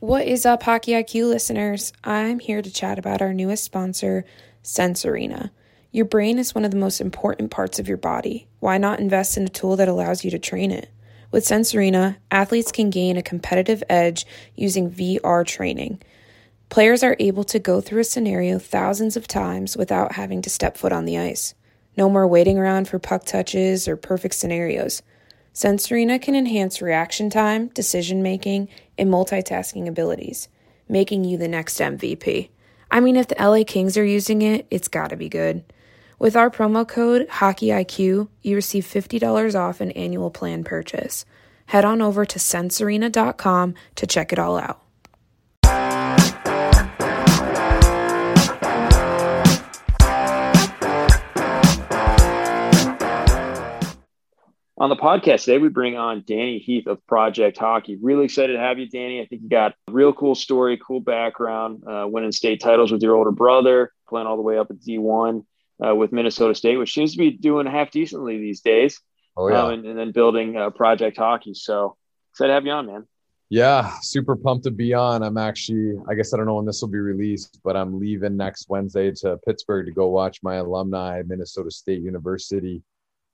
What is up, Hockey IQ listeners? I'm here to chat about our newest sponsor, Sense Arena. Your brain is one of the most important parts of your body. Why not invest in a tool that allows you to train it? With Sense Arena, athletes can gain a competitive edge using VR training. Players are able to go through a scenario thousands of times without having to step foot on the ice. No more waiting around for puck touches or perfect scenarios. Sense Arena can enhance reaction time, decision making, and multitasking abilities, making you the next MVP. I mean, if the LA Kings are using it, it's gotta be good. With our promo code HockeyIQ, you receive $50 off an annual plan purchase. Head on over to sensearena.com to check it all out. On the podcast today, we bring on Danny Heath of Project Hockey. Really excited to have you, Danny. I think you got a real cool story, cool background, uh, winning state titles with your older brother, playing all the way up at D1 uh, with Minnesota State, which seems to be doing half decently these days. Oh, yeah. Um, and, and, then building uh, Project Hockey. So excited to have you on, man. Yeah, super pumped to be on. I'm actually, I guess I don't know when this will be released, but I'm leaving next Wednesday to Pittsburgh to go watch my alumni, Minnesota State University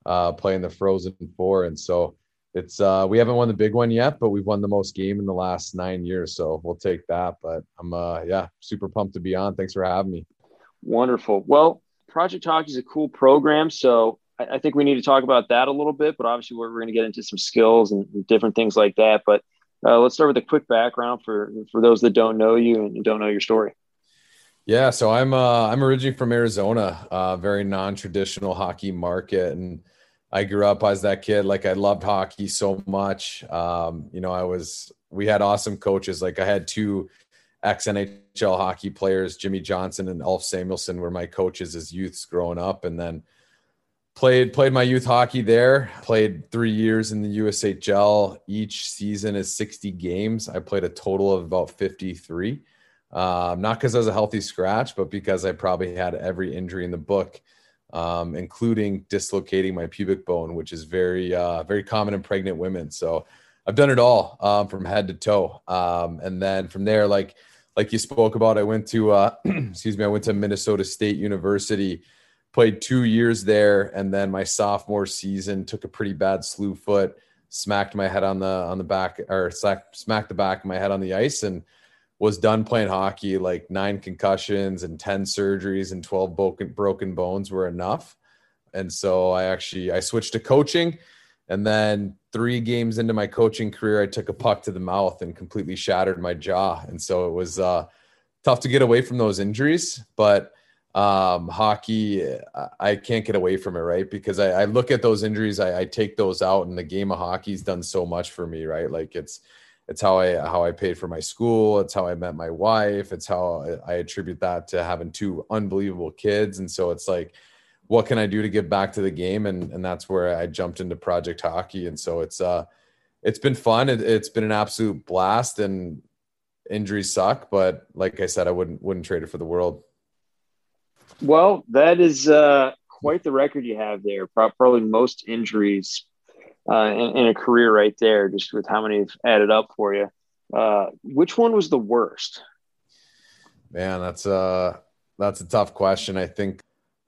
uh, playing the Frozen Four, and so it's uh, we haven't won the big one yet, but we've won the most game in the last nine years, so we'll take that. But I'm uh, yeah, super pumped to be on. Thanks for having me. Wonderful. Well, Project Hockey is a cool program, so I, I, think we need to talk about that a little bit. But obviously, we're, we're going to get into some skills and, and different things like that. But uh, let's start with a quick background for for those that don't know you and don't know your story. Yeah, so I'm uh, I'm originally from Arizona, uh, very non-traditional hockey market, and I grew up as that kid. Like I loved hockey so much. Um, you know, I was we had awesome coaches. Like I had two ex NHL hockey players, Jimmy Johnson and Ulf Samuelsson, were my coaches as youths growing up, and then played played my youth hockey there. Played three years in the USHL. Each season is sixty games. I played a total of about fifty three. Um, not because I was a healthy scratch, but because I probably had every injury in the book um, including dislocating my pubic bone, which is very uh, very common in pregnant women. So I've done it all um, from head to toe, um, and then from there, like like you spoke about, I went to uh, excuse me, I went to Minnesota State University, played two years there, and then my sophomore season took a pretty bad slew foot, smacked my head on the on the back or smacked the back of my head on the ice, and was done playing hockey, like nine concussions and 10 surgeries and 12 broken, broken bones were enough. And so I actually, I switched to coaching and then three games into my coaching career, I took a puck to the mouth and completely shattered my jaw. And so it was uh, tough to get away from those injuries, but um, hockey, I can't get away from it, right? Because I, I look at those injuries, I, I take those out and the game of hockey's done so much for me, right? Like it's, it's how I how I paid for my school. It's how I met my wife. It's how I attribute that to having two unbelievable kids. And so it's like, what can I do to give back to the game? And and that's where I jumped into Project Hockey. And so it's uh it's been fun. It, it's been an absolute blast. And injuries suck, but like I said, I wouldn't wouldn't trade it for the world. Well, that is uh, quite the record you have there. Probably most injuries uh, in, in, a career right there, just with how many have added up for you. Uh, which one was the worst? Man, that's a that's a tough question. I think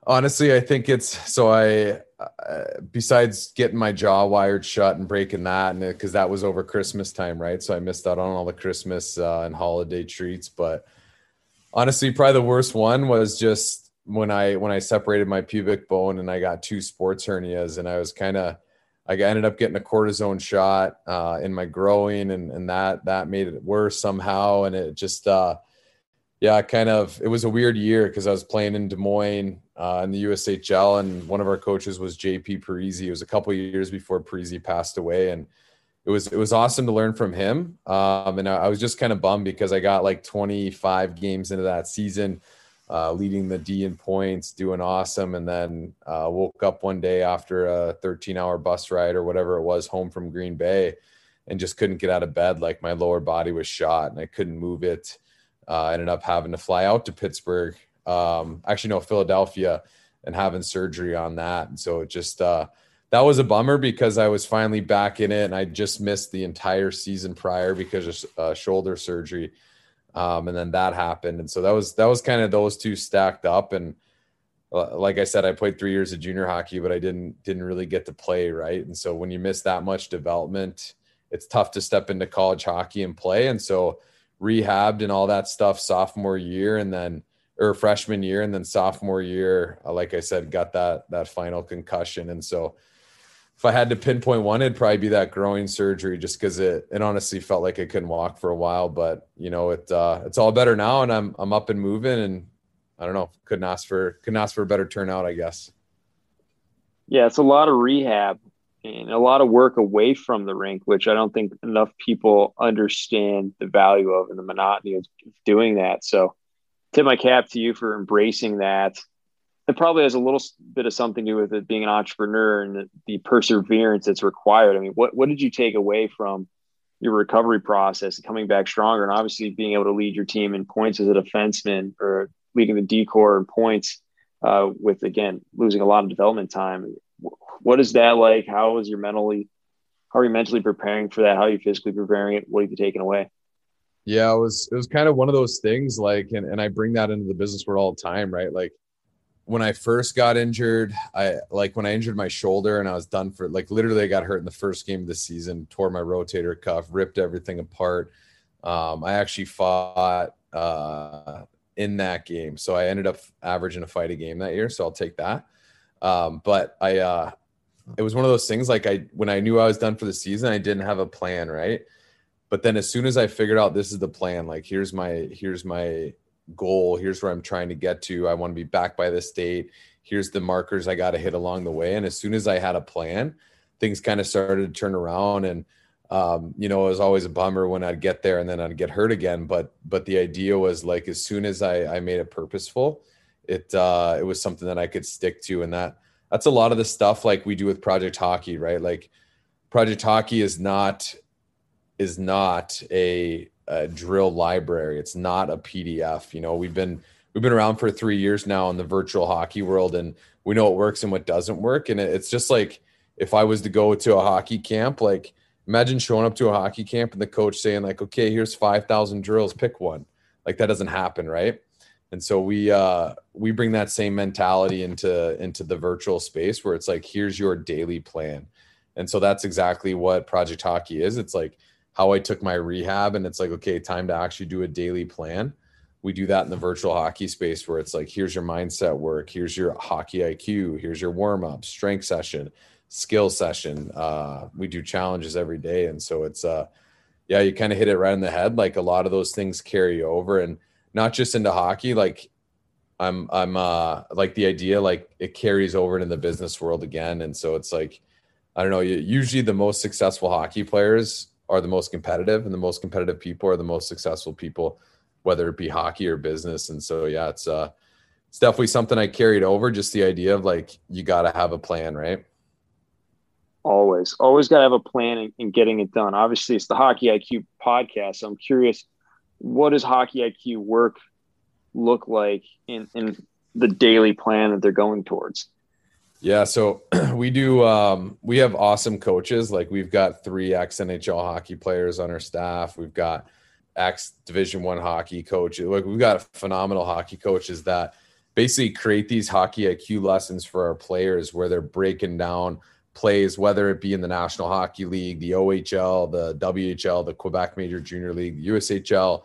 honestly, I think it's so I uh, besides getting my jaw wired shut and breaking that, and because that was over Christmas time, right? So I missed out on all the Christmas uh, and holiday treats. But honestly, probably the worst one was just when I when I separated my pubic bone and I got two sports hernias, and I was kind of I ended up getting a cortisone shot uh, in my growing, and and that that made it worse somehow. And it just, uh, yeah, kind of. It was a weird year because I was playing in Des Moines uh, in the USHL, and one of our coaches was JP Parise. It was a couple years before Parise passed away, and it was it was awesome to learn from him. Um, and I, I was just kind of bummed because I got like 25 games into that season uh, leading the D in points, doing awesome. And then uh, woke up one day after a 13 hour bus ride or whatever it was home from Green Bay and just couldn't get out of bed. Like my lower body was shot and I couldn't move it. Uh, I ended up having to fly out to Pittsburgh, um, actually, no, Philadelphia, and having surgery on that. And so it just, uh, that was a bummer because I was finally back in it and I just missed the entire season prior because of uh, shoulder surgery. Um, and then that happened. And so that was, that was kind of those two stacked up. And uh, like I said, I played three years of junior hockey, but I didn't, didn't really get to play. Right. And so when you miss that much development, it's tough to step into college hockey and play. And so rehabbed and all that stuff sophomore year. And then, or freshman year and then sophomore year, uh, like I said, got that, that final concussion. And so, if I had to pinpoint one, it'd probably be that groin surgery, just because it it honestly felt like I couldn't walk for a while. But you know, it uh, it's all better now, and I'm I'm up and moving, and I don't know, couldn't ask for couldn't ask for a better turnout, I guess. Yeah, it's a lot of rehab and a lot of work away from the rink, which I don't think enough people understand the value of and the monotony of doing that. So, tip my cap to you for embracing that it probably has a little bit of something to do with it being an entrepreneur and the, perseverance that's required. I mean, what what did you take away from your recovery process and coming back stronger, and obviously being able to lead your team in points as a defenseman or leading the decor in points uh, with again losing a lot of development time. What is that like? How is your mentally? How are you mentally preparing for that? How are you physically preparing it? What have you taken away? Yeah, it was it was kind of one of those things like, and, and I bring that into the business world all the time, right? Like when I first got injured, I like when I injured my shoulder and I was done for like literally I got hurt in the first game of the season, tore my rotator cuff, ripped everything apart. Um, I actually fought uh, in that game, so I ended up averaging a fight a game that year. So I'll take that. Um, but I, uh, it was one of those things like I when I knew I was done for the season, I didn't have a plan, right? But then as soon as I figured out this is the plan, like here's my here's my goal. Here's where I'm trying to get to. I want to be back by this date. Here's the markers I got to hit along the way. And as soon as I had a plan, things kind of started to turn around. And um, you know, it was always a bummer when I'd get there and then I'd get hurt again. But but the idea was like as soon as I, I made it purposeful, it uh, it was something that I could stick to. And that that's a lot of the stuff like we do with Project Hockey, right? Like Project Hockey is not is not a a drill library. It's not a PDF. You know, we've been we've been around for three years now in the virtual hockey world, and we know what works and what doesn't work. And it's just like if I was to go to a hockey camp, like imagine showing up to a hockey camp and the coach saying like, "Okay, here's five thousand drills, pick one." Like that doesn't happen, right? And so we uh, we bring that same mentality into into the virtual space where it's like, here's your daily plan. And so that's exactly what Project Hockey is. It's like how I took my rehab and it's like, okay, time to actually do a daily plan. We do that in the virtual hockey space where it's like, here's your mindset work, here's your hockey IQ, here's your warm up, strength session, skill session. Uh, we do challenges every day. And so it's, uh, yeah, you kind of hit it right in the head. Like a lot of those things carry over and not just into hockey. Like I'm, I'm, uh, like the idea, like it carries over into the business world again. And so it's like, I don't know, usually the most successful hockey players are the most competitive and the most competitive people are the most successful people whether it be hockey or business. And so yeah it's uh it's definitely something i carried over just the idea of like you got to have a plan right? Always. Always got to have a plan in, in, getting it done. Obviously it's the hockey iq podcast so i'm curious what does hockey iq work look like in in the daily plan that they're going towards yeah, so we do. Um, we have awesome coaches. Like we've got three ex NHL hockey players on our staff. We've got ex Division One hockey coaches. Like we've got phenomenal hockey coaches that basically create these hockey IQ lessons for our players, where they're breaking down plays, whether it be in the National Hockey League, the OHL, the WHL, the Quebec Major Junior League, the USHL,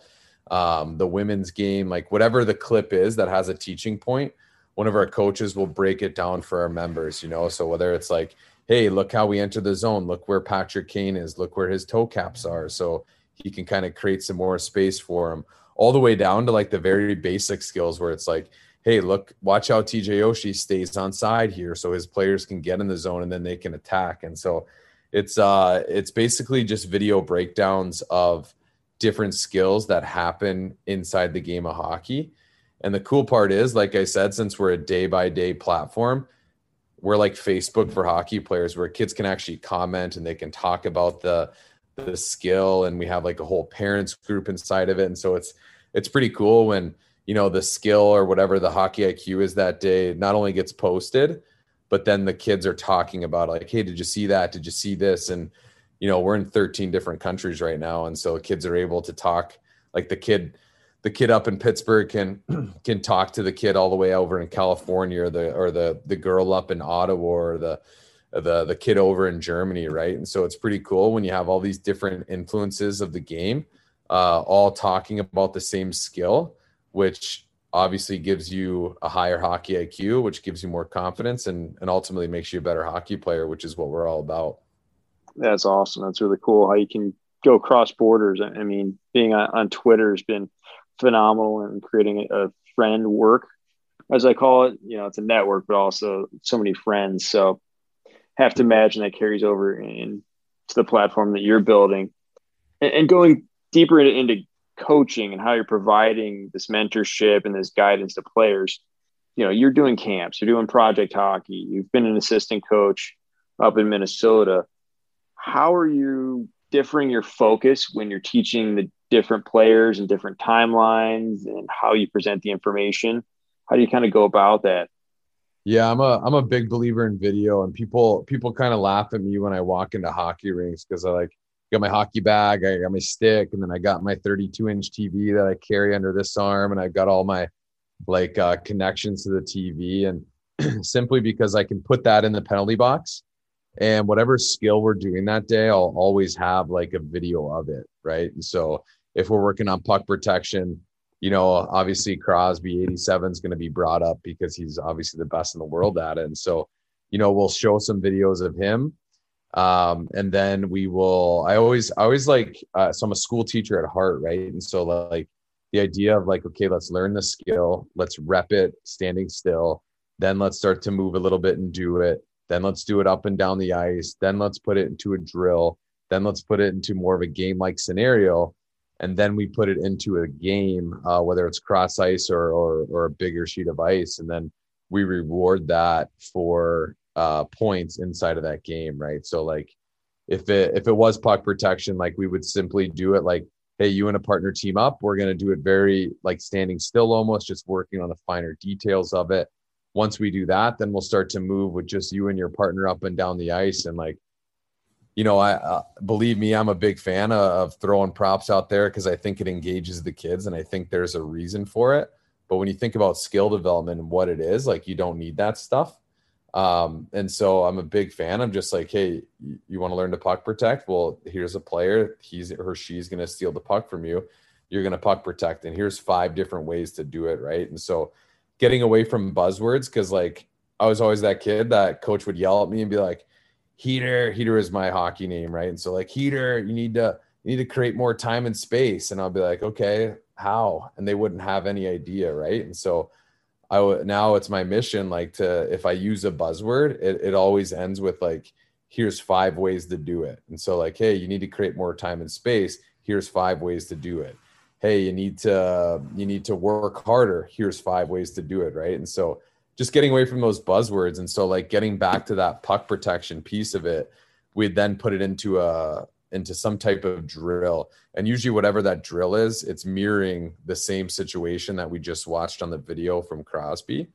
um, the women's game, like whatever the clip is that has a teaching point one of our coaches will break it down for our members, you know. So whether it's like, hey, look how we enter the zone, look where Patrick Kane is, look where his toe caps are. So he can kind of create some more space for him, all the way down to like the very basic skills where it's like, hey, look, watch how TJ Oshie stays on side here so his players can get in the zone and then they can attack. And so it's uh it's basically just video breakdowns of different skills that happen inside the game of hockey and the cool part is, like I said, since we're a day by day platform, we're like Facebook for hockey players where kids can actually comment and they can talk about the the skill and we have like a whole parents group inside of it. And so it's it's pretty cool when you know the skill or whatever the hockey IQ is that day not only gets posted but then the kids are talking about like hey did you see that? Did you see this? And you know we're in 13 different countries right now and so kids are able to talk like the kid the kid up in Pittsburgh can can talk to the kid all the way over in California or the or the the girl up in Ottawa or the the the kid over in Germany, right? And so it's pretty cool when you have all these different influences of the game, uh, all talking about the same skill, which obviously gives you a higher hockey IQ, which gives you more confidence and and ultimately makes you a better hockey player, which is what we're all about. That's awesome. That's really cool how you can go cross borders. I mean, being on, on Twitter has been phenomenal and creating a friend work, as I call it. You know, it's a network, but also so many friends. So have to imagine that carries over into the platform that you're building and, and going deeper into, into coaching and how you're providing this mentorship and this guidance to players. You know, you're doing camps, you're doing project hockey, you've been an assistant coach up in Minnesota. How are you differing your focus when you're teaching the different players and different timelines and how you present the information? How do you kind of go about that? Yeah, I'm a I'm a big believer in video, and people people kind of laugh at me when I walk into hockey rinks because I like got my hockey bag, I got my stick, and then I got my 32 inch TV that I carry under this arm, and I've got all my like uh, connections to the TV, and simply because I can put that in the penalty box, and whatever skill we're doing that day, I'll always have like a video of it, right? And so if we're working on puck protection, you know, obviously Crosby 87 is going to be brought up because he's obviously the best in the world at it. And so, you know, we'll show some videos of him. Um, and then we will, I always, I always like, uh, so I'm a school teacher at heart, right? And so like the idea of like, okay, let's learn the skill, let's rep it standing still. Then let's start to move a little bit and do it. Then let's do it up and down the ice. Then let's put it into a drill. Then let's put it into more of a game like scenario and then we put it into a game, uh, whether it's cross ice or, or, or a bigger sheet of ice, and then we reward that for uh, points inside of that game, right? So like, if it if it was puck protection, like we would simply do it like, hey, you and a partner team up. We're gonna do it very like standing still, almost just working on the finer details of it. Once we do that, then we'll start to move with just you and your partner up and down the ice, and like you know, I uh, believe me, I'm a big fan of, of throwing props out there because I think it engages the kids and I think there's a reason for it. But when you think about skill development and what it is, like you don't need that stuff. Um, and so I'm a big fan. I'm just like, hey, you, want to learn to puck protect? Well, here's a player. He's or she's going to steal the puck from you. You're going to puck protect, and here's five different ways to do it, right? And so, getting away from buzzwords because like I was always that kid that coach would yell at me and be like, heater heater is my hockey name right? And so like heater you need to you need to create more time and space. And i'll be like okay how? And they wouldn't have any idea right? And so i would now it's my mission like to if i use a buzzword it, it always ends with like here's five ways to do it. And so like hey you need to create more time and space. Here's five ways to do it. Hey you need to you need to work harder. Here's five ways to do it right? And so just getting away from those buzzwords. And so like getting back to that puck protection piece of it we'd then put it into a into some type of drill. And usually whatever that drill is it's mirroring the same situation that we just watched on the video from crosby.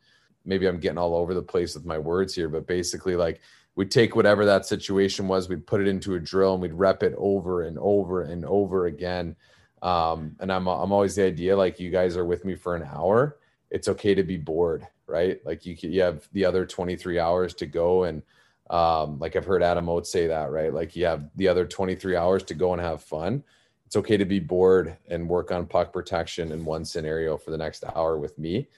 Maybe i'm getting all over the place with my words here but basically like we'd take whatever that situation was we'd put it into a drill and we'd rep it over and over and over again. Um, and I'm, I'm always the idea like you guys are with me for an hour. It's okay to be bored right? Like you you have the other 23 hours to go and um, like I've heard Adam Oates say that, right? Like you have the other 23 hours to go and have fun. It's okay to be bored and work on puck protection in one scenario for the next hour with me.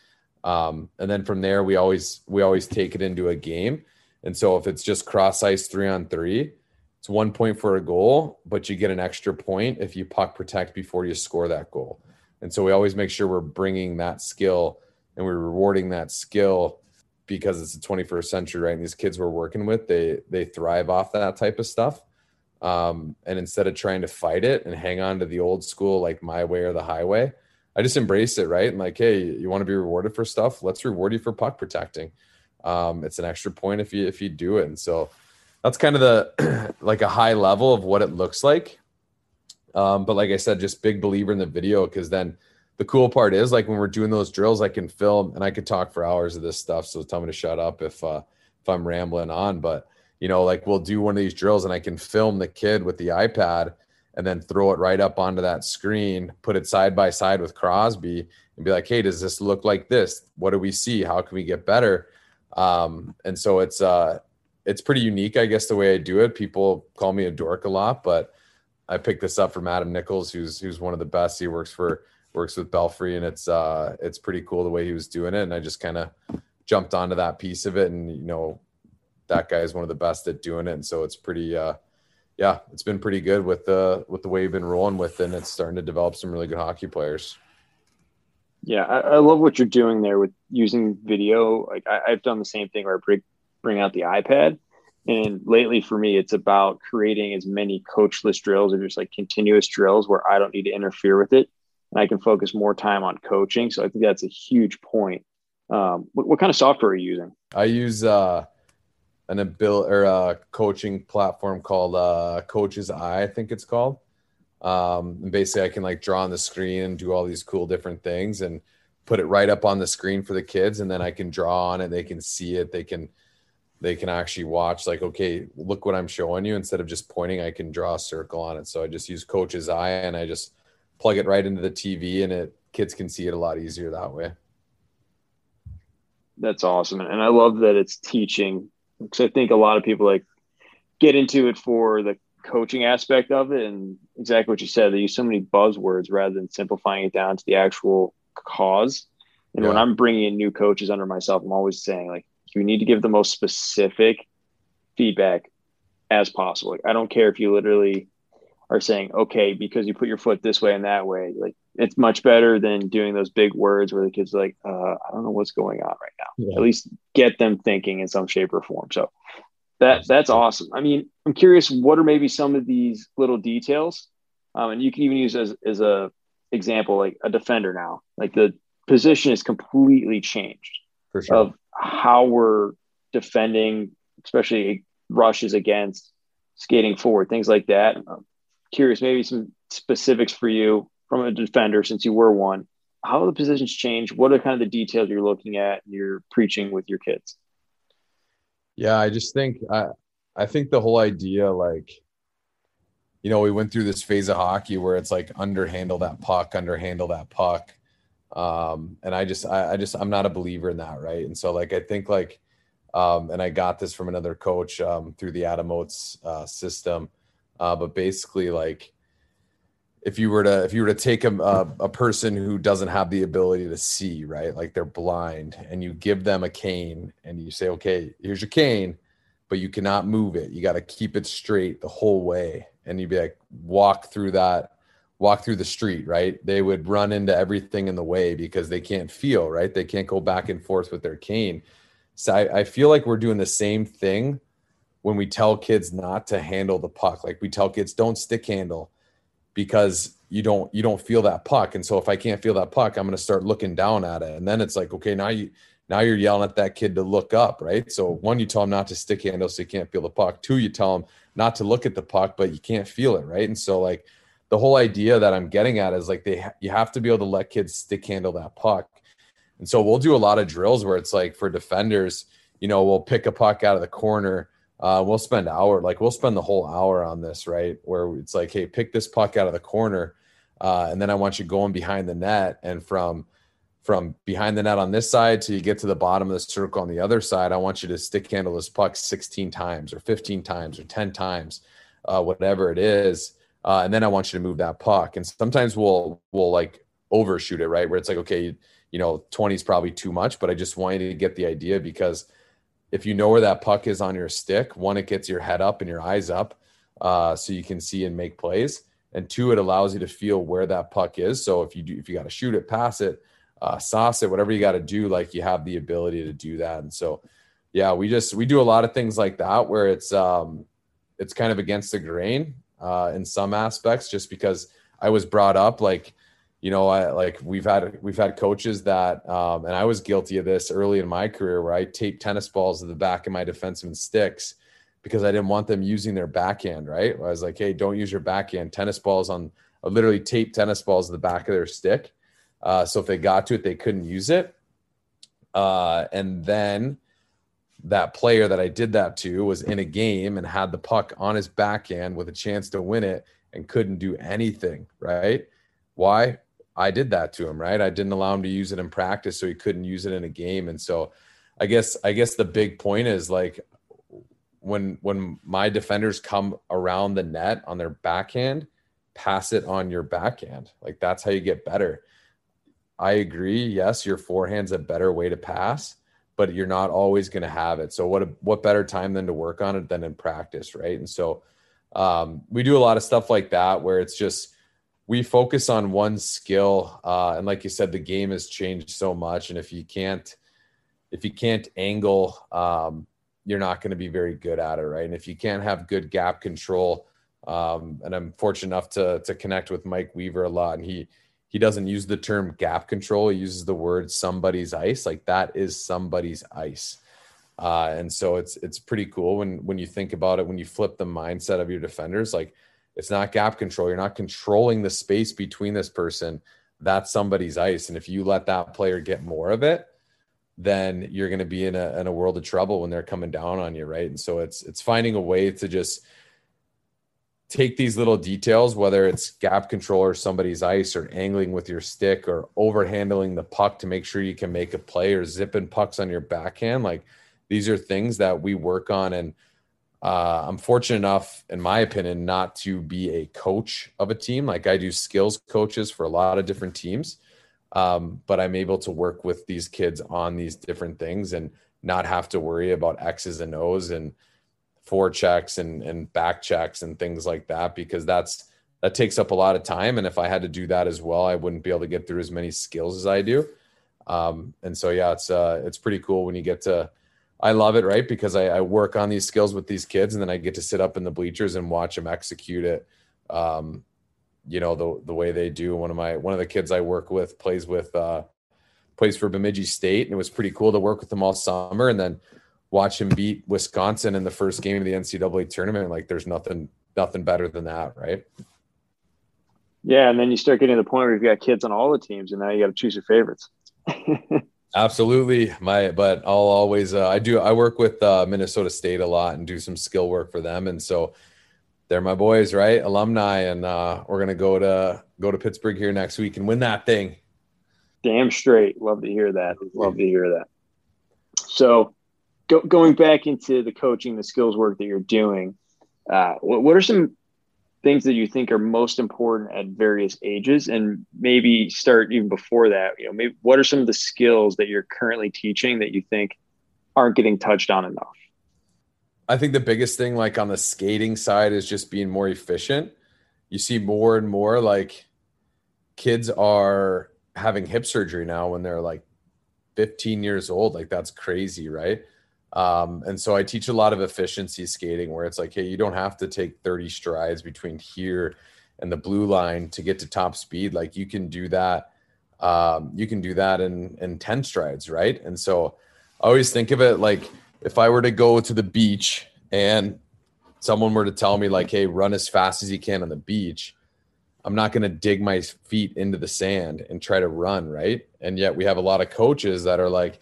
Um, and then from there, we always we always take it into a game. And so if it's just cross ice three on three, it's one point for a goal, but you get an extra point if you puck protect before you score that goal. And so we always make sure we're bringing that skill and we're rewarding that skill because it's the 21st century, right? And these kids we're working with, they they thrive off that type of stuff. Um, and instead of trying to fight it and hang on to the old school, like my way or the highway, I just embrace it, right? And like, hey, you want to be rewarded for stuff? Let's reward you for puck protecting. Um, it's an extra point if you if you do it. And so that's kind of the like a high level of what it looks like. Um, but like I said, just big believer in the video because then the cool part is like when we're doing those drills, I can film and I could talk for hours of this stuff. So tell me to shut up if uh, if I'm rambling on, but you know, like we'll do one of these drills and I can film the kid with the iPad and then throw it right up onto that screen, put it side by side with Crosby and be like, Hey, does this look like this? What do we see? How can we get better? Um, and so it's, uh, it's pretty unique, I guess, the way I do it. People call me a dork a lot, but I picked this up from Adam Nichols, who's, who's one of the best. He works for, works with Belfry and it's, uh, it's pretty cool the way he was doing it. And I just kind of jumped onto that piece of it and, you know, that guy is one of the best at doing it. And so it's pretty, uh, yeah, it's been pretty good with the with the way you've been rolling with, it, and it's starting to develop some really good hockey players. Yeah, I, I love what you're doing there with using video. Like I, have done the same thing where I bring bring out the iPad, and lately for me, it's about creating as many coachless drills or just like continuous drills where I don't need to interfere with it, and I can focus more time on coaching. So I think that's a huge point. Um, what, what kind of software are you using? I use uh, an abil or a coaching platform called uh, Coach's Eye, I think it's called. Um, and basically, I can like draw on the screen and do all these cool different things and put it right up on the screen for the kids, and then I can draw on it. They can see it. They can they can actually watch like okay look what i'm showing you instead of just pointing i can draw a circle on it so i just use coach's eye and i just plug it right into the tv and it kids can see it a lot easier that way that's awesome and i love that it's teaching because I think a lot of people like get into it for the coaching aspect of it, and exactly what you said. They use so many buzzwords rather than simplifying it down to the actual cause. And yeah. when I'm bringing in new coaches under myself, I'm always saying like you need to give the most specific feedback as possible. Like I don't care if you literally are saying, okay, because you put your foot this way and that way, like it's much better than doing those big words where the kids like, uh, I don't know what's going on right now. Yeah. At least get them thinking in some shape or form. So that that's awesome. I mean, I'm curious, what are maybe some of these little details? Um, and you can even use as as a example, like a defender now, like the position is completely changed sure. of how we're defending, especially rushes against skating forward, things like that. Um, curious, maybe some specifics for you from a defender since you were one. How the positions change? What are kind of the details you're looking at and you're preaching with your kids? Yeah, I just think I I think the whole idea, like, you know, we went through this phase of hockey where it's like underhandle that puck, underhandle that puck. Um, and I just I, I just I'm not a believer in that, right? And so like I think like um, and I got this from another coach um, through the Adam Oates uh, system uh, but basically, like if you were to if you were to take a, a, a person who doesn't have the ability to see, right, like they're blind, and you give them a cane, and you say, okay, here's your cane, but you cannot move it. You got to keep it straight the whole way, and you'd be like, walk through that walk through the street, right? They would run into everything in the way because they can't feel, right? They can't go back and forth with their cane. So I, I, feel like we're doing the same thing when we tell kids not to handle the puck. Like we tell kids don't stick handle because you don't you don't feel that puck. And so if I can't feel that puck, I'm going to start looking down at it. And then it's like, okay, now you now you're yelling at that kid to look up, right? So one, you tell them not to stick handle so you can't feel the puck. Two, you tell them not to look at the puck, but you can't feel it, right? And so like the whole idea that I'm getting at is like they you have to be able to let kids stick handle that puck. And so we'll do a lot of drills where it's like for defenders, you know, we'll pick a puck out of the corner uh, we'll spend hour like we'll spend the whole hour on this right? Where it's like hey pick this puck out of the corner uh, and then i want you going behind the net and from from behind the net on this side till you get to the bottom of the circle on the other side i want you to stick handle this puck 16 times or 15 times or 10 times uh, whatever it is uh, and then i want you to move that puck. And sometimes we'll we'll like overshoot it right? Where it's like okay you know 20 is probably too much but i just want you to get the idea because if you know where that puck is on your stick, one, it gets your head up and your eyes up uh, so you can see and make plays. And two, it allows you to feel where that puck is. So if you do, if you got to shoot it, pass it, uh, sauce it, whatever you got to do, like you have the ability to do that. And so, yeah, we just we do a lot of things like that where it's um, it's kind of against the grain uh, in some aspects, just because I was brought up like you know, I like we've had we've had coaches that, um, and I was guilty of this early in my career where I taped tennis balls to the back of my defenseman sticks because I didn't want them using their backhand. Right? I was like, hey, don't use your backhand. Tennis balls on I literally taped tennis balls to the back of their stick, uh, so if they got to it, they couldn't use it. Uh, and then that player that I did that to was in a game and had the puck on his backhand with a chance to win it and couldn't do anything, right? Why? I did that to him, right? I didn't allow him to use it in practice so he couldn't use it in a game. And so I guess I guess the big point is like when when my defenders come around the net on their backhand, pass it on your backhand. Like that's how you get better. I agree. Yes, your forehand's a better way to pass, but you're not always going to have it. So what a, what better time than to work on it than in practice, right? And so um, we do a lot of stuff like that where it's just we focus on one skill, uh, and like you said, the game has changed so much, and if you can't if you can't angle, um, you're not going to be very good at it, right? And if you can't have good gap control, um, and I'm fortunate enough to to connect with Mike Weaver a lot, and he he doesn't use the term gap control; he uses the word somebody's ice. Like that is somebody's ice. Uh, and so it's it's pretty cool when when you think about it when you flip the mindset of your defenders like it's not gap control. You're not controlling the space between this person. That's somebody's ice. And if you let that player get more of it then you're going to be in a, in a world of trouble when they're coming down on you right? And so it's it's finding a way to just take these little details whether it's gap control or somebody's ice or angling with your stick or overhandling the puck to make sure you can make a play or zipping pucks on your backhand. Like these are things that we work on and uh, i'm fortunate enough in my opinion not to be a coach of a team. Like i do skills coaches for a lot of different teams um, but i'm able to work with these kids on these different things and not have to worry about x's and o's and four checks and, and back checks and things like that because that's that takes up a lot of time. And if i had to do that as well i wouldn't be able to get through as many skills as i do. Um, and so yeah it's uh, it's pretty cool when you get to I love it, right? Because I, I, work on these skills with these kids, and then I get to sit up in the bleachers and watch them execute it. Um, you know the the way they do. One of my one of the kids I work with plays with uh, plays for Bemidji State, and it was pretty cool to work with him all summer, and then watch him beat Wisconsin in the first game of the NCAA tournament. Like, there's nothing nothing better than that, right? Yeah, and then you start getting to the point where you've got kids on all the teams, and now you got to choose your favorites. Absolutely, my but I'll always uh, I do I work with uh, Minnesota State a lot and do some skill work for them, and so they're my boys, right? Alumni, and uh, we're gonna go to go to Pittsburgh here next week and win that thing. Damn straight, love to hear that. Love to hear that. So, go, going back into the coaching, the skills work that you're doing, uh, what, what are some things that you think are most important at various ages and maybe start even before that you know maybe what are some of the skills that you're currently teaching that you think aren't getting touched on enough? I think the biggest thing like on the skating side is just being more efficient. You see more and more like kids are having hip surgery now when they're like 15 years old. Like that's crazy right um, and so I teach a lot of efficiency skating where it's like, hey, you don't have to take 30 strides between here and the blue line to get to top speed. Like you can do that. Um, you can do that in in 10 strides, right? And so I always think of it like if I were to go to the beach and someone were to tell me like, hey, run as fast as you can on the beach, I'm not going to dig my feet into the sand and try to run, right? And yet we have a lot of coaches that are like,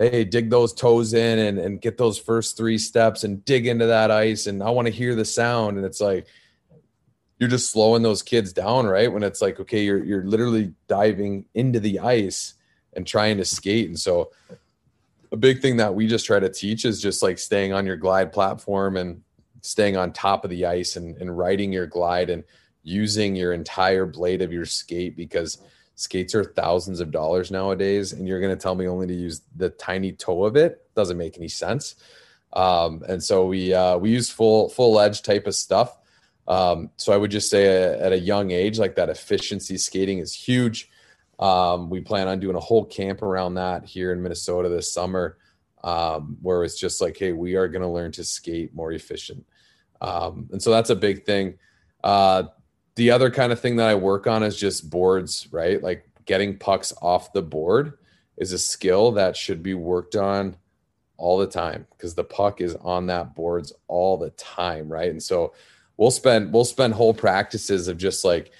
hey, dig those toes in and, and get those first three steps and dig into that ice. And I want to hear the sound. And it's like, you're just slowing those kids down, right? When it's like, okay, you're, you're literally diving into the ice and trying to skate. And so a big thing that we just try to teach is just like staying on your glide platform and staying on top of the ice and, and riding your glide and using your entire blade of your skate because – skates are thousands of dollars nowadays and you're going to tell me only to use the tiny toe of it doesn't make any sense. Um, and so we uh, we use full full edge type of stuff. Um, so i would just say uh, at a young age like that efficiency skating is huge. Um, we plan on doing a whole camp around that here in minnesota this summer um, where it's just like hey we are going to learn to skate more efficient. Um, and so that's a big thing. Uh, the other kind of thing that I work on is just boards, right? Like getting pucks off the board is a skill that should be worked on all the time because the puck is on that boards all the time, right? And so we'll spend we'll spend whole practices of just like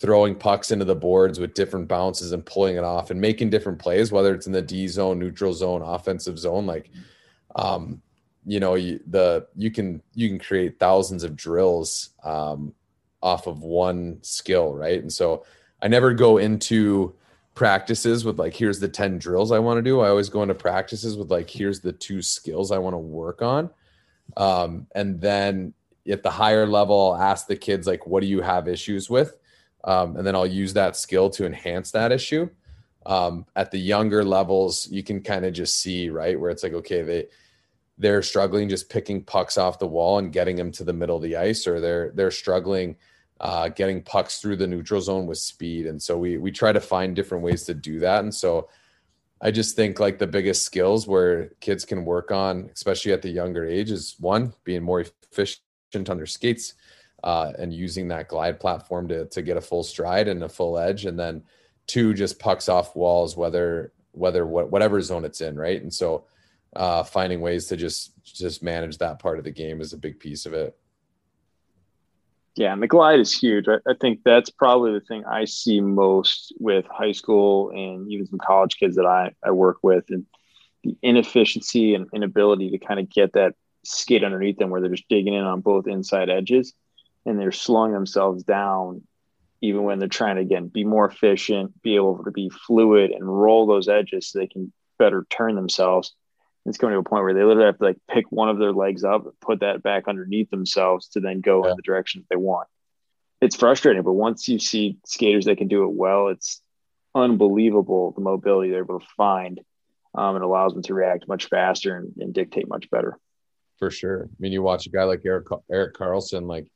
throwing pucks into the boards with different bounces and pulling it off and making different plays, whether it's in the D zone, neutral zone, offensive zone. Like um, you know, you, the you can you can create thousands of drills um, off of one skill, right? And so I never go into practices with like here's the 10 drills I want to do. I always go into practices with like here's the two skills I want to work on. Um, and then at the higher level, I'll ask the kids like what do you have issues with? Um, and then I'll use that skill to enhance that issue. Um, at the younger levels, you can kind of just see right where it's like okay, they they're struggling just picking pucks off the wall and getting them to the middle of the ice, or they're they're struggling uh, getting pucks through the neutral zone with speed. And so we we try to find different ways to do that. And so I just think like the biggest skills where kids can work on, especially at the younger age, is one being more efficient on their skates uh, and using that glide platform to to get a full stride and a full edge, and then two just pucks off walls, whether whether what whatever zone it's in, right? And so uh, finding ways to just just manage that part of the game is a big piece of it. Yeah, and the glide is huge. I, I, think that's probably the thing I see most with high school and even some college kids that I, I work with, and the inefficiency and inability to kind of get that skate underneath them where they're just digging in on both inside edges and they're slowing themselves down even when they're trying to again be more efficient, be able to be fluid and roll those edges so they can better turn themselves it's coming to a point where they literally have to like pick one of their legs up, put that back underneath themselves to then go yeah. in the direction that they want. It's frustrating, but once you see skaters that can do it well, it's unbelievable the mobility they're able to find. Um, it allows them to react much faster and, and, dictate much better. For sure. I mean, you watch a guy like Eric Erik Karlsson, like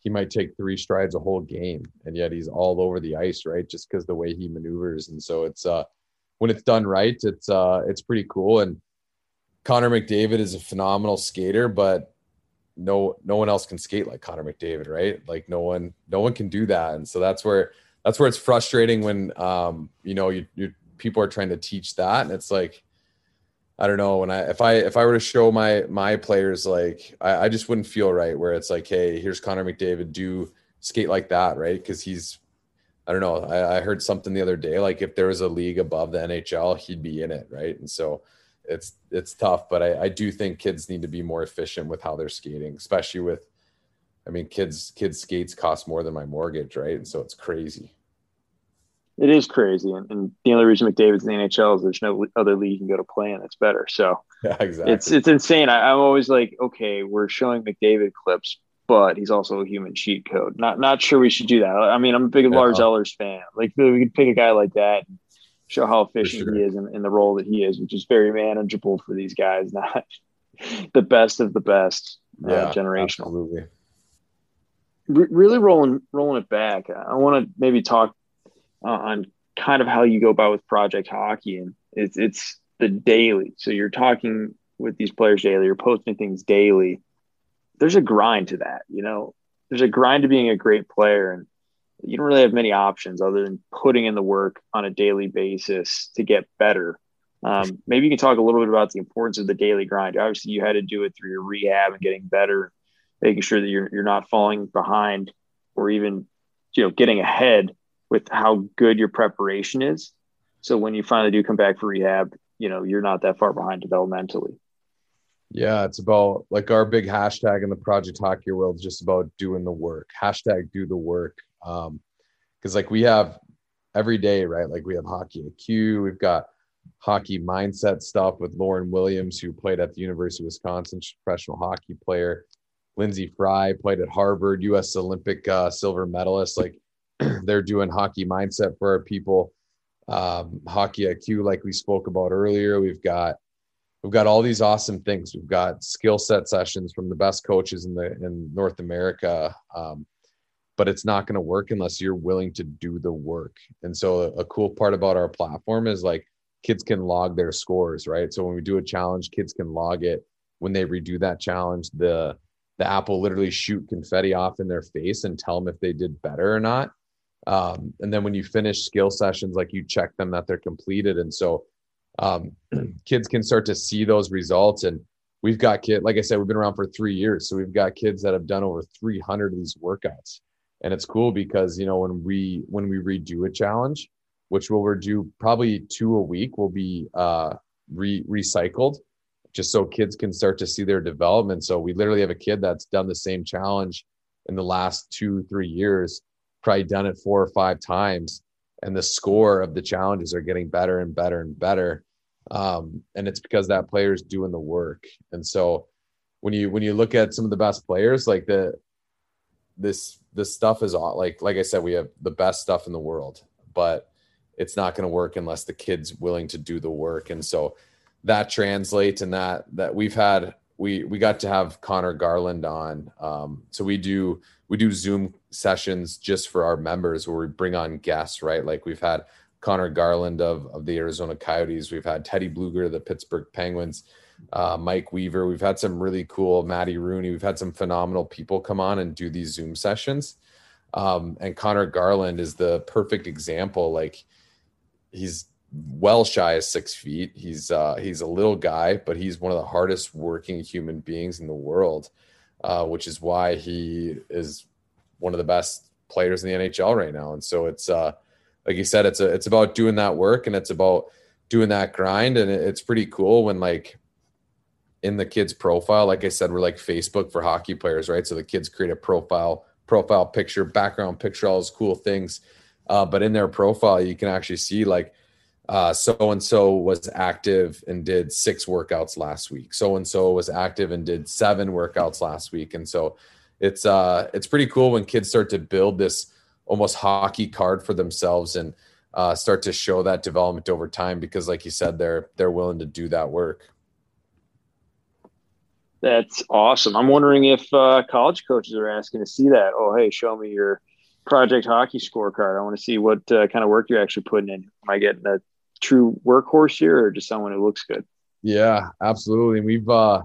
he might take three strides a whole game, and yet he's all over the ice, right? Just because the way he maneuvers, and so it's uh, when it's done right, it's uh, it's pretty cool. And Connor McDavid is a phenomenal skater, but no no one else can skate like Connor McDavid, right? Like no one no one can do that, and so that's where that's where it's frustrating when um you know you, you people are trying to teach that, and it's like I don't know when I if I if I were to show my my players like I, I just wouldn't feel right where it's like hey here's Connor McDavid do skate like that right? Because he's I don't know I, I heard something the other day like if there was a league above the NHL he'd be in it right? And so it's it's tough, but I, I do think kids need to be more efficient with how they're skating, especially with I mean kids kids skates cost more than my mortgage, right? And so it's crazy. It is crazy. And, and the only reason McDavid's in the NHL is there's no other league you can go to play in that's better. So yeah, exactly. It's it's insane. I, I'm always like, okay, we're showing McDavid clips, but he's also a human cheat code. Not not sure we should do that. I mean, I'm a big yeah. Lars Ellers fan. Like we could pick a guy like that and show how efficient sure. he is in, in, the role that he is, which is very manageable for these guys, not the best of the best uh, generational. Absolutely. really rolling rolling it back. I want to maybe talk uh, on kind of how you go about with project hockey, and it's it's the daily. So you're talking with these players daily, you're posting things daily. There's a grind to that, you know. There's a grind to being a great player, and you don't really have many options other than putting in the work on a daily basis to get better. Um, maybe you can talk a little bit about the importance of the daily grind. Obviously, you had to do it through your rehab and getting better, making sure that you're you're not falling behind or even you know getting ahead with how good your preparation is. So when you finally do come back for rehab, you know you're not that far behind developmentally. Yeah, it's about like our big hashtag in the Project Hockey world is just about doing the work. Hashtag do the work. Um, because like we have every day, right? Like we have hockey IQ, we've got hockey mindset stuff with Lauren Williams, who played at the University of Wisconsin, professional hockey player. Lyndsey Fry played at Harvard, U.S. Olympic uh, silver medalist. Like they're doing hockey mindset for our people. Um, hockey IQ, like we spoke about earlier. We've got we've got all these awesome things. We've got skill set sessions from the best coaches in the in North America. Um, but it's not going to work unless you're willing to do the work. And so a, cool part about our platform is like kids can log their scores, right? So when we do a challenge, kids can log it. When they redo that challenge, the the app will literally shoot confetti off in their face and tell them if they did better or not. Um, and then when you finish skill sessions, like you check them that they're completed. And so um, kids can start to see those results. And we've got kids, like I said, we've been around for three years. So we've got kids that have done over 300 of these workouts and it's cool because you know when we when we redo a challenge which we'll redo probably two a week will be uh re- recycled just so kids can start to see their development. So we literally have a kid that's done the same challenge in the last two, three years, probably done it four or five times. And the score of the challenges are getting better and better and better. Um, and it's because that player is doing the work. And so when you when you look at some of the best players, like the this this stuff is all like like I said, we have the best stuff in the world, but it's not going to work unless the kid's willing to do the work. And so that translates and that that we've had we we got to have Conor Garland on. Um, so we do we do Zoom sessions just for our members where we bring on guests, right? Like we've had Conor Garland of of the Arizona Coyotes, we've had Teddy Blueger of the Pittsburgh Penguins, uh, Mike Weaver. We've had some really cool Matty Rooney. We've had some phenomenal people come on and do these Zoom sessions. Um, and Conor Garland is the perfect example. Like he's well shy of six feet. He's uh, he's a little guy, but he's one of the hardest working human beings in the world, uh, which is why he is one of the best players in the NHL right now. And so it's uh, like you said, it's a, it's about doing that work and it's about doing that grind, and it's pretty cool when like in the kid's profile, like I said, we're like Facebook for hockey players, right? So the kids create a profile, profile picture, background picture, all those cool things. Uh, but in their profile, you can actually see like so and so was active and did six workouts last week. So and so was active and did seven workouts last week. And so it's uh it's pretty cool when kids start to build this almost hockey card for themselves and uh, start to show that development over time because like you said they're they're willing to do that work that's awesome i'm wondering if uh, college coaches are asking to see that oh hey show me your project hockey scorecard i want to see what uh, kind of work you're actually putting in am i getting a true workhorse here or just someone who looks good? Yeah, absolutely. We've uh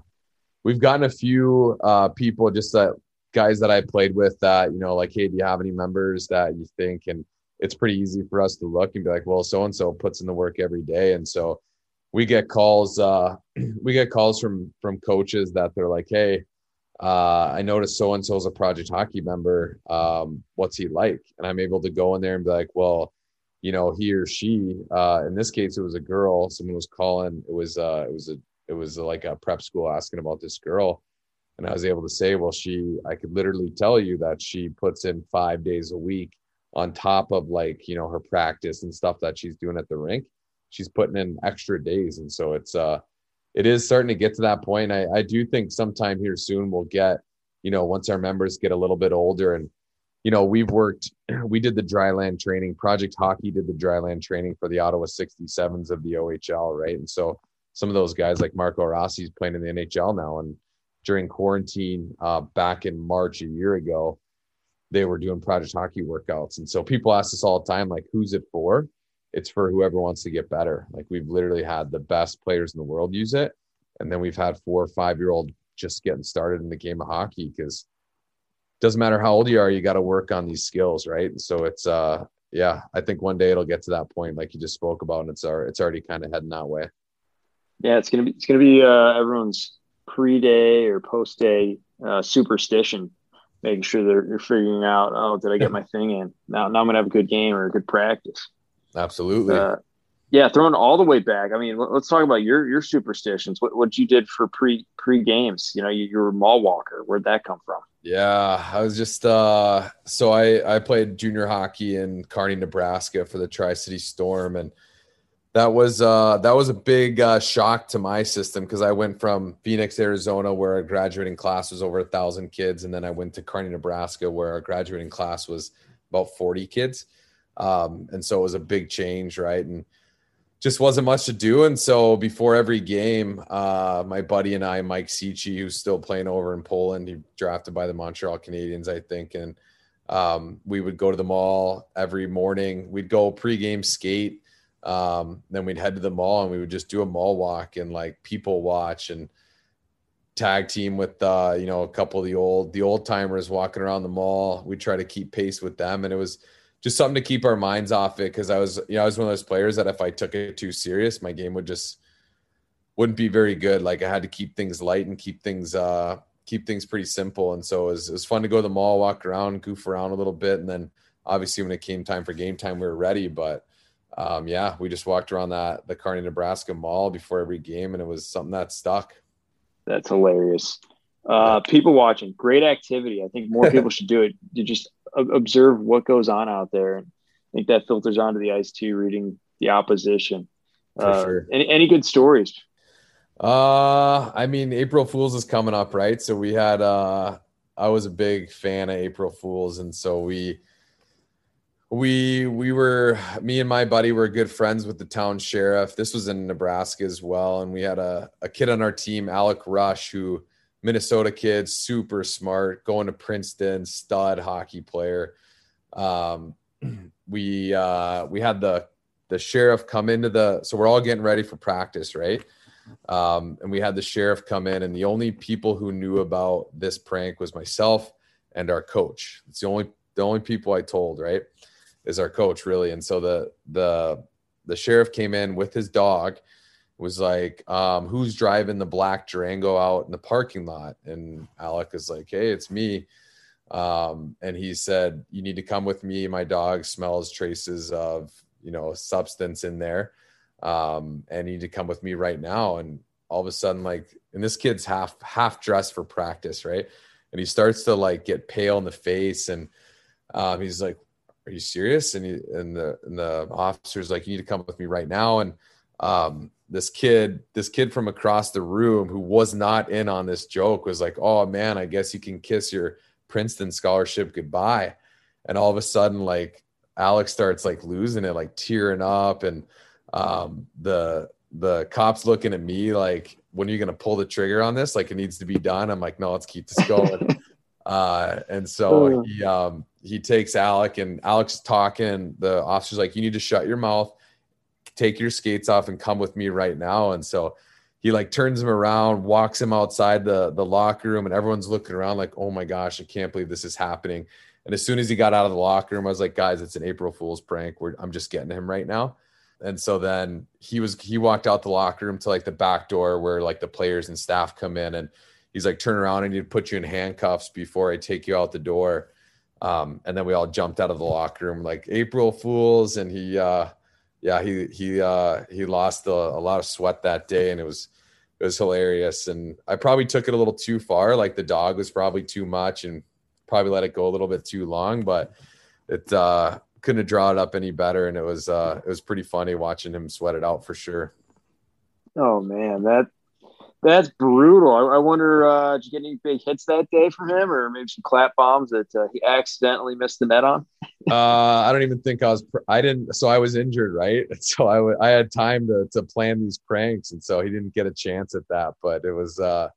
we've gotten a few uh people just that guys that I played with that, you know, like, hey, do you have any members that you think and it's pretty easy for us to look and be like, well, so and so puts in the work every day. And so we get calls, uh we get calls from from coaches that they're like, hey, uh, I noticed so and so is a project hockey member. Um, what's he like? And I'm able to go in there and be like, well, you know he or she uh in this case it was a girl someone was calling it was uh it was a it was like a prep school asking about this girl and i was able to say well she i could literally tell you that she puts in five days a week on top of like you know her practice and stuff that she's doing at the rink she's putting in extra days and so it's uh it is starting to get to that point i i do think sometime here soon we'll get you know once our members get a little bit older and you know, we've worked, we did the dryland training. Project Hockey did the dryland training for the Ottawa 67s of the OHL, right? And so some of those guys like Marco Rossi is playing in the NHL now. And during quarantine uh, back in March a year ago, they were doing Project Hockey workouts. And so people ask us all the time, like, who's it for? It's for whoever wants to get better. Like we've literally had the best players in the world use it. And then we've had four or five year old just getting started in the game of hockey because doesn't matter how old you are, you got to work on these skills, right? And So it's uh yeah, I think one day it'll get to that point like you just spoke about, and it's our it's already kind of heading that way. Yeah, it's gonna be it's gonna be uh, everyone's pre-day or post-day uh, superstition, making sure they're, they're figuring out, oh, did I get my thing in? Now, now I'm gonna have a good game or a good practice. Absolutely. Uh, yeah, throwing all the way back. I mean, let's talk about your your superstitions. What what you did for pre pre games? You know, you, you were a mall walker. Where'd that come from? Yeah, I was just uh so I I played junior hockey in Kearney, Nebraska for the Tri-City Storm and that was uh that was a big uh, shock to my system because I went from Phoenix, Arizona where our graduating class was over a thousand kids and then I went to Kearney, Nebraska where our graduating class was about 40 kids. Um and so it was a big change, right? And just wasn't much to do. And so before every game, uh, my buddy and I, Mike Sici, who's still playing over in Poland, he drafted by the Montreal Canadiens, I think. And um, we would go to the mall every morning. We'd go pregame skate. Um, then we'd head to the mall and we would just do a mall walk and like people watch and tag team with uh, you know a couple of the old the old timers walking around the mall. We try to keep pace with them, and it was just something to keep our minds off it because I was, you know, I was one of those players that if I took it too serious, my game would just wouldn't be very good. Like I had to keep things light and keep things uh keep things pretty simple. And so it was, it was fun to go to the mall, walk around, goof around a little bit, and then obviously when it came time for game time, we were ready. But um, yeah, we just walked around that the Kearney, Nebraska mall before every game, and it was something that stuck. That's hilarious. Uh, people watching, great activity. I think more people should do it. You just observe what goes on out there. And I think that filters onto the ice too, reading the opposition. Uh, sure. any, any good stories? Uh, I mean, April Fools is coming up, right? So we had, uh, I was a big fan of April Fools. And so we, we we were me and my buddy were good friends with the town sheriff this was in nebraska as well and we had a, a kid on our team alec rush who minnesota kid super smart going to princeton stud hockey player. Um, we uh, we had the the sheriff come into the so we're all getting ready for practice right? Um, and we had the sheriff come in and the only people who knew about this prank was myself and our coach. It's the only the only people i told right is our coach really. And so the the the sheriff came in with his dog, was like, um, "Who's driving the black Durango out in the parking lot?" And Alec is like, "Hey, it's me." Um, and he said, "You need to come with me. My dog smells traces of you know substance in there, um, and you need to come with me right now." And all of a sudden, like, and this kid's half half dressed for practice, right? And he starts to like get pale in the face, and um, he's like, are you serious? And, he, and the and the officer's like, you need to come with me right now. And um, this kid, this kid from across the room who was not in on this joke was like, oh man, I guess you can kiss your Princeton scholarship goodbye. And all of a sudden, like Alex starts like losing it, like tearing up, and um, the the cops looking at me like, when are you gonna pull the trigger on this? Like it needs to be done. I'm like, no, let's keep this going. uh, and so he um, he takes Alec and Alec's talking. The officer's like, you need to shut your mouth, take your skates off and come with me right now. And so he like turns him around, walks him outside the, the locker room and everyone's looking around like, oh my gosh, I can't believe this is happening. And as soon as he got out of the locker room, I was like, guys, it's an April Fool's prank. We're, I'm just getting him right now. And so then he was, he walked out the locker room to like the back door where like the players and staff come in and he's like, turn around, I need to put you in handcuffs before I take you out the door. Um, and then we all jumped out of the locker room like April Fools, and he, uh, yeah, he he uh, he lost a, a lot of sweat that day, and it was it was hilarious. And I probably took it a little too far. Like the dog was probably too much, and probably let it go a little bit too long. But it uh, couldn't have drawn it up any better, and it was uh, it was pretty funny watching him sweat it out for sure. Oh man, that that's brutal. I, I wonder, uh, did you get any big hits that day from him, or maybe some clap bombs that uh, he accidentally missed the net on? uh, I don't even think I was. I didn't. So I was injured, right? So I, w- I had time to to plan these pranks, and so he didn't get a chance at that. But it was, uh,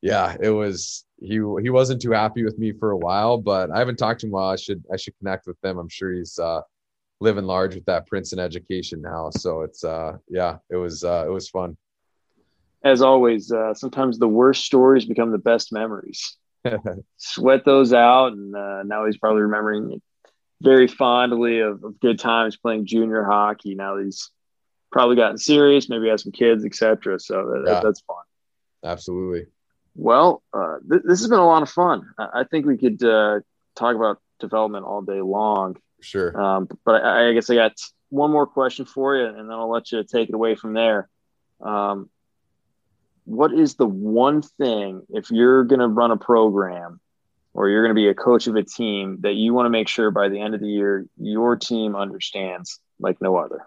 yeah, it was. He he wasn't too happy with me for a while, but I haven't talked to him. While I should I should connect with him. I'm sure he's uh, living large with that Princeton education now. So it's uh, yeah, it was uh, it was fun as always, uh, sometimes the worst stories become the best memories. Sweat those out, and uh, now he's probably remembering very fondly of, of, good times playing junior hockey. Now he's probably gotten serious, maybe has some kids, etc. So that, yeah. that's fun. Absolutely. Well, uh, th- this has been a lot of fun. I, I think we could uh, talk about development all day long. Sure. Um, but I, I, guess I got one more question for you, and then I'll let you take it away from there. Um, what is the one thing if you're going to run a program or you're going to be a coach of a team that you want to make sure by the end of the year your team understands like no other?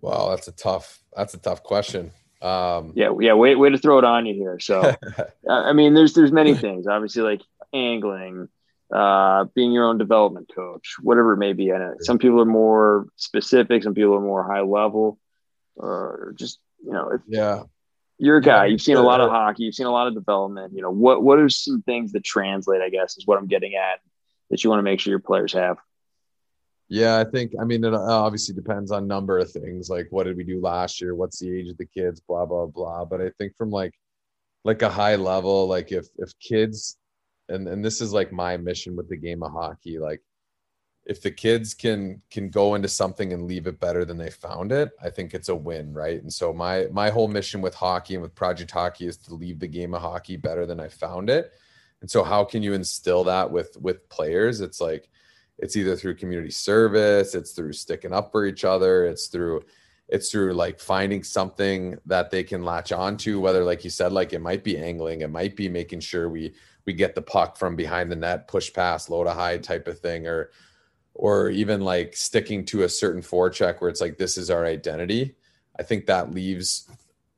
Wow that's a tough that's a tough question. Um yeah yeah way, way to throw it on you here. So i mean there's there's many things obviously like angling uh being your own development coach whatever it may be. I know some people are more specific some people are more high level or just you know, if yeah, you're a guy, you've seen a lot of hockey, you've seen a lot of development. You know, what what are some things that translate? I guess is what I'm getting at that you want to make sure your players have. Yeah, I think I mean it uh, obviously depends on number of things like what did we do last year, what's the age of the kids, blah blah blah. But I think from like like a high level, like if if kids and and this is like my mission with the game of hockey, like if the kids can can go into something and leave it better than they found it i think it's a win right? And so my my whole mission with hockey and with project hockey is to leave the game of hockey better than i found it. And so how can you instill that with with players? It's like it's either through community service it's through sticking up for each other it's through it's through like finding something that they can latch onto whether like you said like it might be angling it might be making sure we we get the puck from behind the net push pass low to high type of thing or or even like sticking to a certain forecheck where it's like this is our identity i think that leaves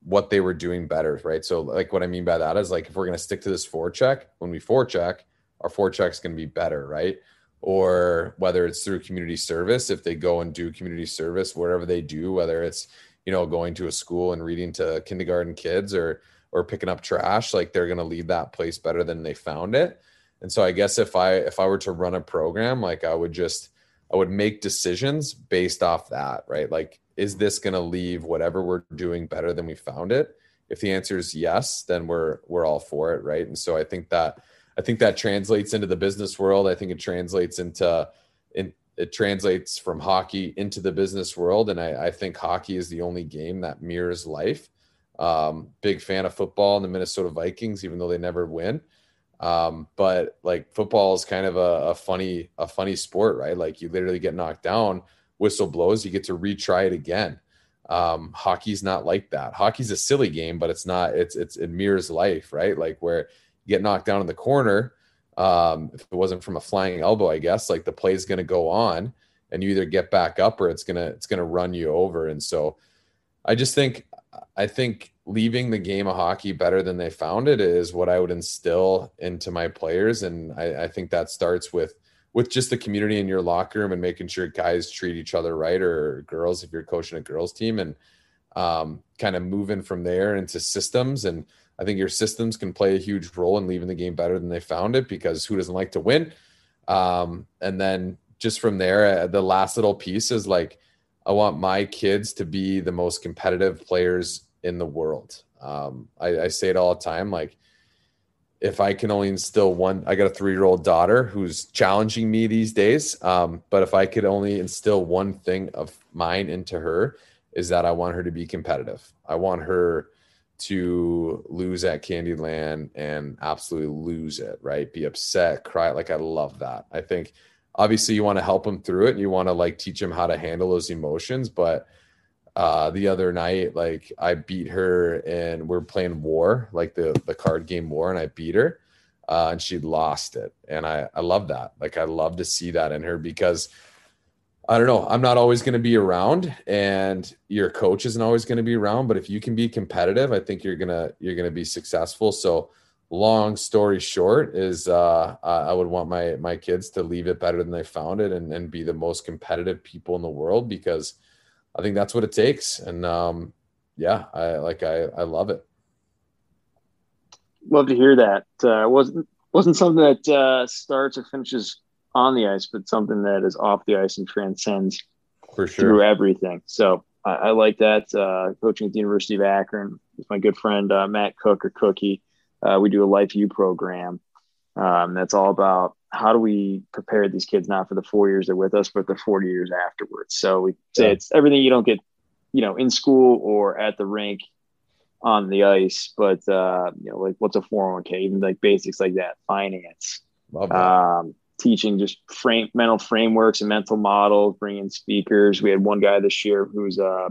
what they were doing better right? So like what i mean by that is like if we're going to stick to this forecheck when we forecheck our forecheck's going to be better right? Or whether it's through community service if they go and do community service wherever they do whether it's you know going to a school and reading to kindergarten kids or or picking up trash like they're going to leave that place better than they found it and so i guess if i if i were to run a program like i would just i would make decisions based off that right like is this going to leave whatever we're doing better than we found it if the answer is yes then we're we're all for it right and so i think that I think that translates into the business world. I think it translates into in, it translates from hockey into the business world, and I, I think hockey is the only game that mirrors life. Um, big fan of football and the Minnesota Vikings, even though they never win. Um, but like football is kind of a, a funny a funny sport, right? Like you literally get knocked down, whistle blows, you get to retry it again. Um, hockey's not like that. Hockey's a silly game, but it's not. It's it's it mirrors life, right? Like where you get knocked down in the corner, um, if it wasn't from a flying elbow, I guess like the play is going to go on, and you either get back up or it's gonna it's gonna run you over. And so, I just think I think leaving the game of hockey better than they found it is what I would instill into my players, and I, I think that starts with with just the community in your locker room and making sure guys treat each other right or girls if you're coaching a girls team and um, kind of moving from there into systems and I think your systems can play a huge role in leaving the game better than they found it because who doesn't like to win? Um, and then just from there, uh, the last little piece is like, I want my kids to be the most competitive players in the world. Um, I, I say it all the time. Like, if I can only instill one, I got a three year old daughter who's challenging me these days. Um, but if I could only instill one thing of mine into her, is that I want her to be competitive. I want her to lose at Candyland and absolutely lose it, right? Be upset, cry. Like I love that. I think obviously you want to help them through it and you want to like teach them how to handle those emotions. But uh the other night, like I beat her and we're playing war, like the the card game war, and I beat her. Uh, and she lost it. And I, I love that. Like I love to see that in her because I don't know. I'm not always going to be around, and your coach isn't always going to be around. But if you can be competitive, I think you're gonna you're gonna be successful. So, long story short, is uh, I would want my my kids to leave it better than they found it, and and be the most competitive people in the world because I think that's what it takes. And um, yeah, I like I I love it. Love to hear that. Uh, wasn't wasn't something that uh, starts or finishes on the ice, but something that is off the ice and transcends for sure through everything. So I, I like that. Uh, coaching at the University of Akron with my good friend uh, Matt Cook or Cookie, uh, we do a Life U program. Um, that's all about how do we prepare these kids not for the four years they're with us, but the 40 years afterwards. So we say yeah. it's everything you don't get, you know, in school or at the rink on the ice, but uh, you know, like what's a 401k, even like basics like that, finance. Um, teaching just frame mental frameworks and mental models, bringing speakers. We had one guy this year who's uh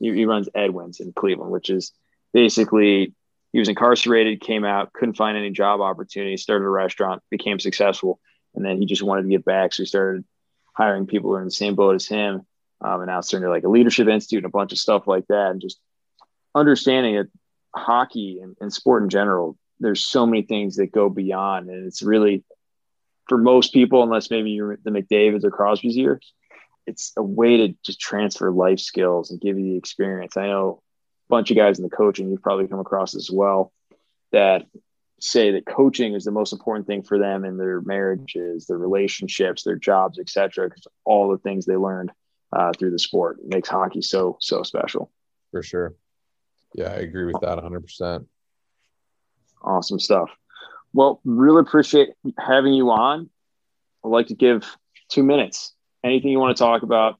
he, he runs Edwin's in Cleveland, which is basically he was incarcerated, came out, couldn't find any job opportunities, started a restaurant, became successful, and then he just wanted to get back, so he started hiring people who are in the same boat as him, um, and now starting like a leadership institute and a bunch of stuff like that, and just understanding that hockey and, and sport in general, there's so many things that go beyond, and it's really for most people, unless maybe you're the McDavid's or Crosby's years, it's a way to just transfer life skills and give you the experience. I know bunch of guys in the coaching you've probably come across as well that say that coaching is the most important thing for them in their marriages, their relationships, their jobs, etc. Because all the things they learned uh, through the sport it makes hockey so so special. For sure. Yeah, I agree with that 100%. Awesome stuff. Well, really appreciate having you on. I'd like to give two minutes. Anything you want to talk about,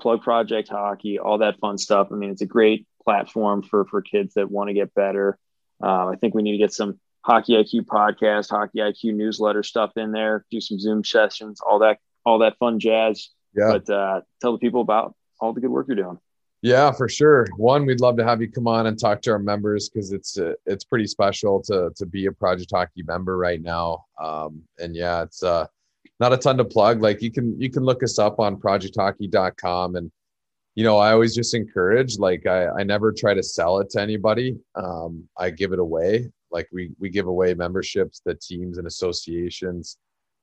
plug Project Hockey, all that fun stuff. I mean, it's a great platform for for kids that want to get better. Uh, I think we need to get some Hockey IQ podcast, Hockey IQ newsletter stuff in there. Do some Zoom sessions, all that, all that fun jazz. Yeah. But uh, tell the people about all the good work you're doing. Yeah, for sure. One, we'd love to have you come on and talk to our members because it's uh, it's pretty special to to be a Project Hockey member right now. Um, and yeah, it's uh, not a ton to plug. Like you can you can look us up on projecthockey.com and you know I always just encourage like I I never try to sell it to anybody. Um, I give it away. Like we we give away memberships to teams and associations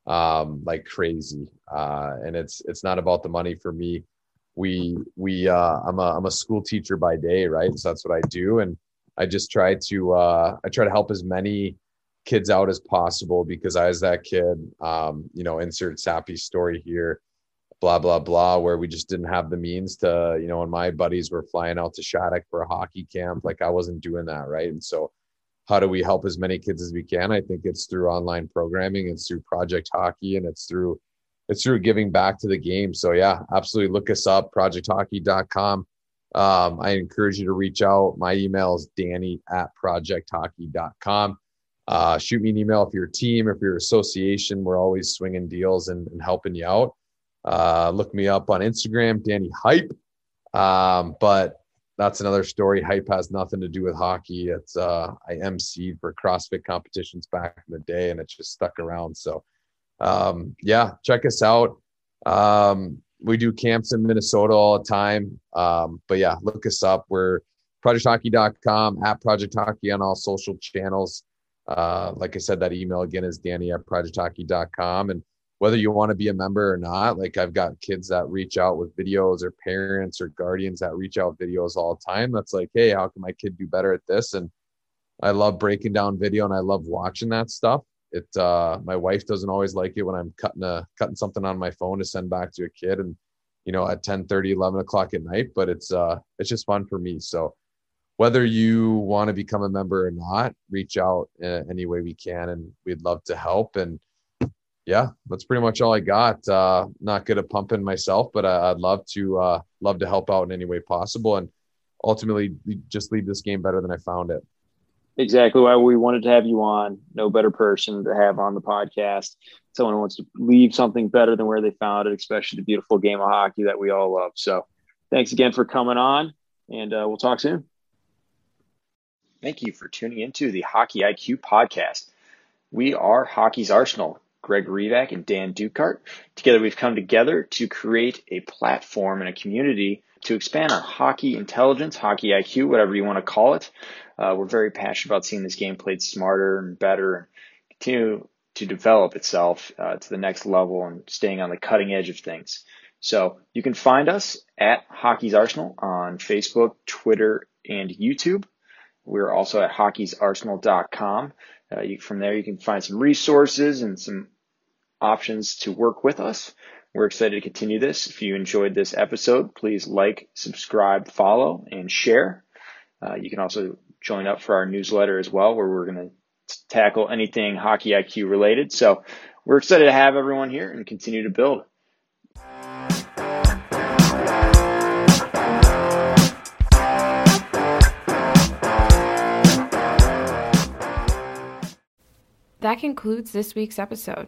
um, like crazy. Uh, and it's it's not about the money for me we we uh i'm a i'm a school teacher by day right so that's what i do and i just try to uh i try to help as many kids out as possible because i was that kid um you know insert sappy story here blah blah blah where we just didn't have the means to you know and my buddies were flying out to shattuck for a hockey camp like i wasn't doing that right and so how do we help as many kids as we can i think it's through online programming it's through project hockey and it's through it's through giving back to the game. So yeah, absolutely look us up, projecthockey.com. Um, I encourage you to reach out. My email is danny at projecthockey.com. Uh, shoot me an email if you're a team, if you're association. We're always swinging deals and, and helping you out. Uh, look me up on Instagram, Danny Hype. Um, but that's another story. Hype has nothing to do with hockey. It's uh, I emceed for CrossFit competitions back in the day, and it just stuck around. So um, yeah, check us out. Um, we do camps in Minnesota all the time. Um, but yeah, look us up. We're projecthockey.com at project hockey on all social channels. Uh, like I said, that email again is danny at projecthockey.com. And whether you want to be a member or not, like I've got kids that reach out with videos or parents or guardians that reach out videos all the time. That's like, hey, how can my kid do better at this? And I love breaking down video and I love watching that stuff it uh my wife doesn't always like it when i'm cutting a cutting something on my phone to send back to a kid and you know at 10 30 11 o'clock at night but it's uh it's just fun for me so whether you want to become a member or not reach out uh, any way we can and we'd love to help and yeah that's pretty much all i got uh not good at pumping myself but I, would love to uh love to help out in any way possible and ultimately just leave this game better than i found it exactly why we wanted to have you on. No better person to have on the podcast. Someone who wants to leave something better than where they found it, especially the beautiful game of hockey that we all love. So, thanks again for coming on, and uh, we'll talk soon. Thank you for tuning into the Hockey IQ podcast. We are Hockey's Arsenal. Greg Revac and Dan Dukart. Together, we've come together to create a platform and a community to expand on hockey intelligence, hockey IQ, whatever you want to call it. Uh, we're very passionate about seeing this game played smarter and better and continue to develop itself uh, to the next level and staying on the cutting edge of things. So you can find us at Hockey's Arsenal on Facebook, Twitter, and YouTube. We're also at hockeysarsenal.com. Uh, you, from there, you can find some resources and some options to work with us. We're excited to continue this. If you enjoyed this episode, please like, subscribe, follow, and share. Uh, you can also join up for our newsletter as well, where we're going to tackle anything hockey IQ related. So we're excited to have everyone here and continue to build. That concludes this week's episode.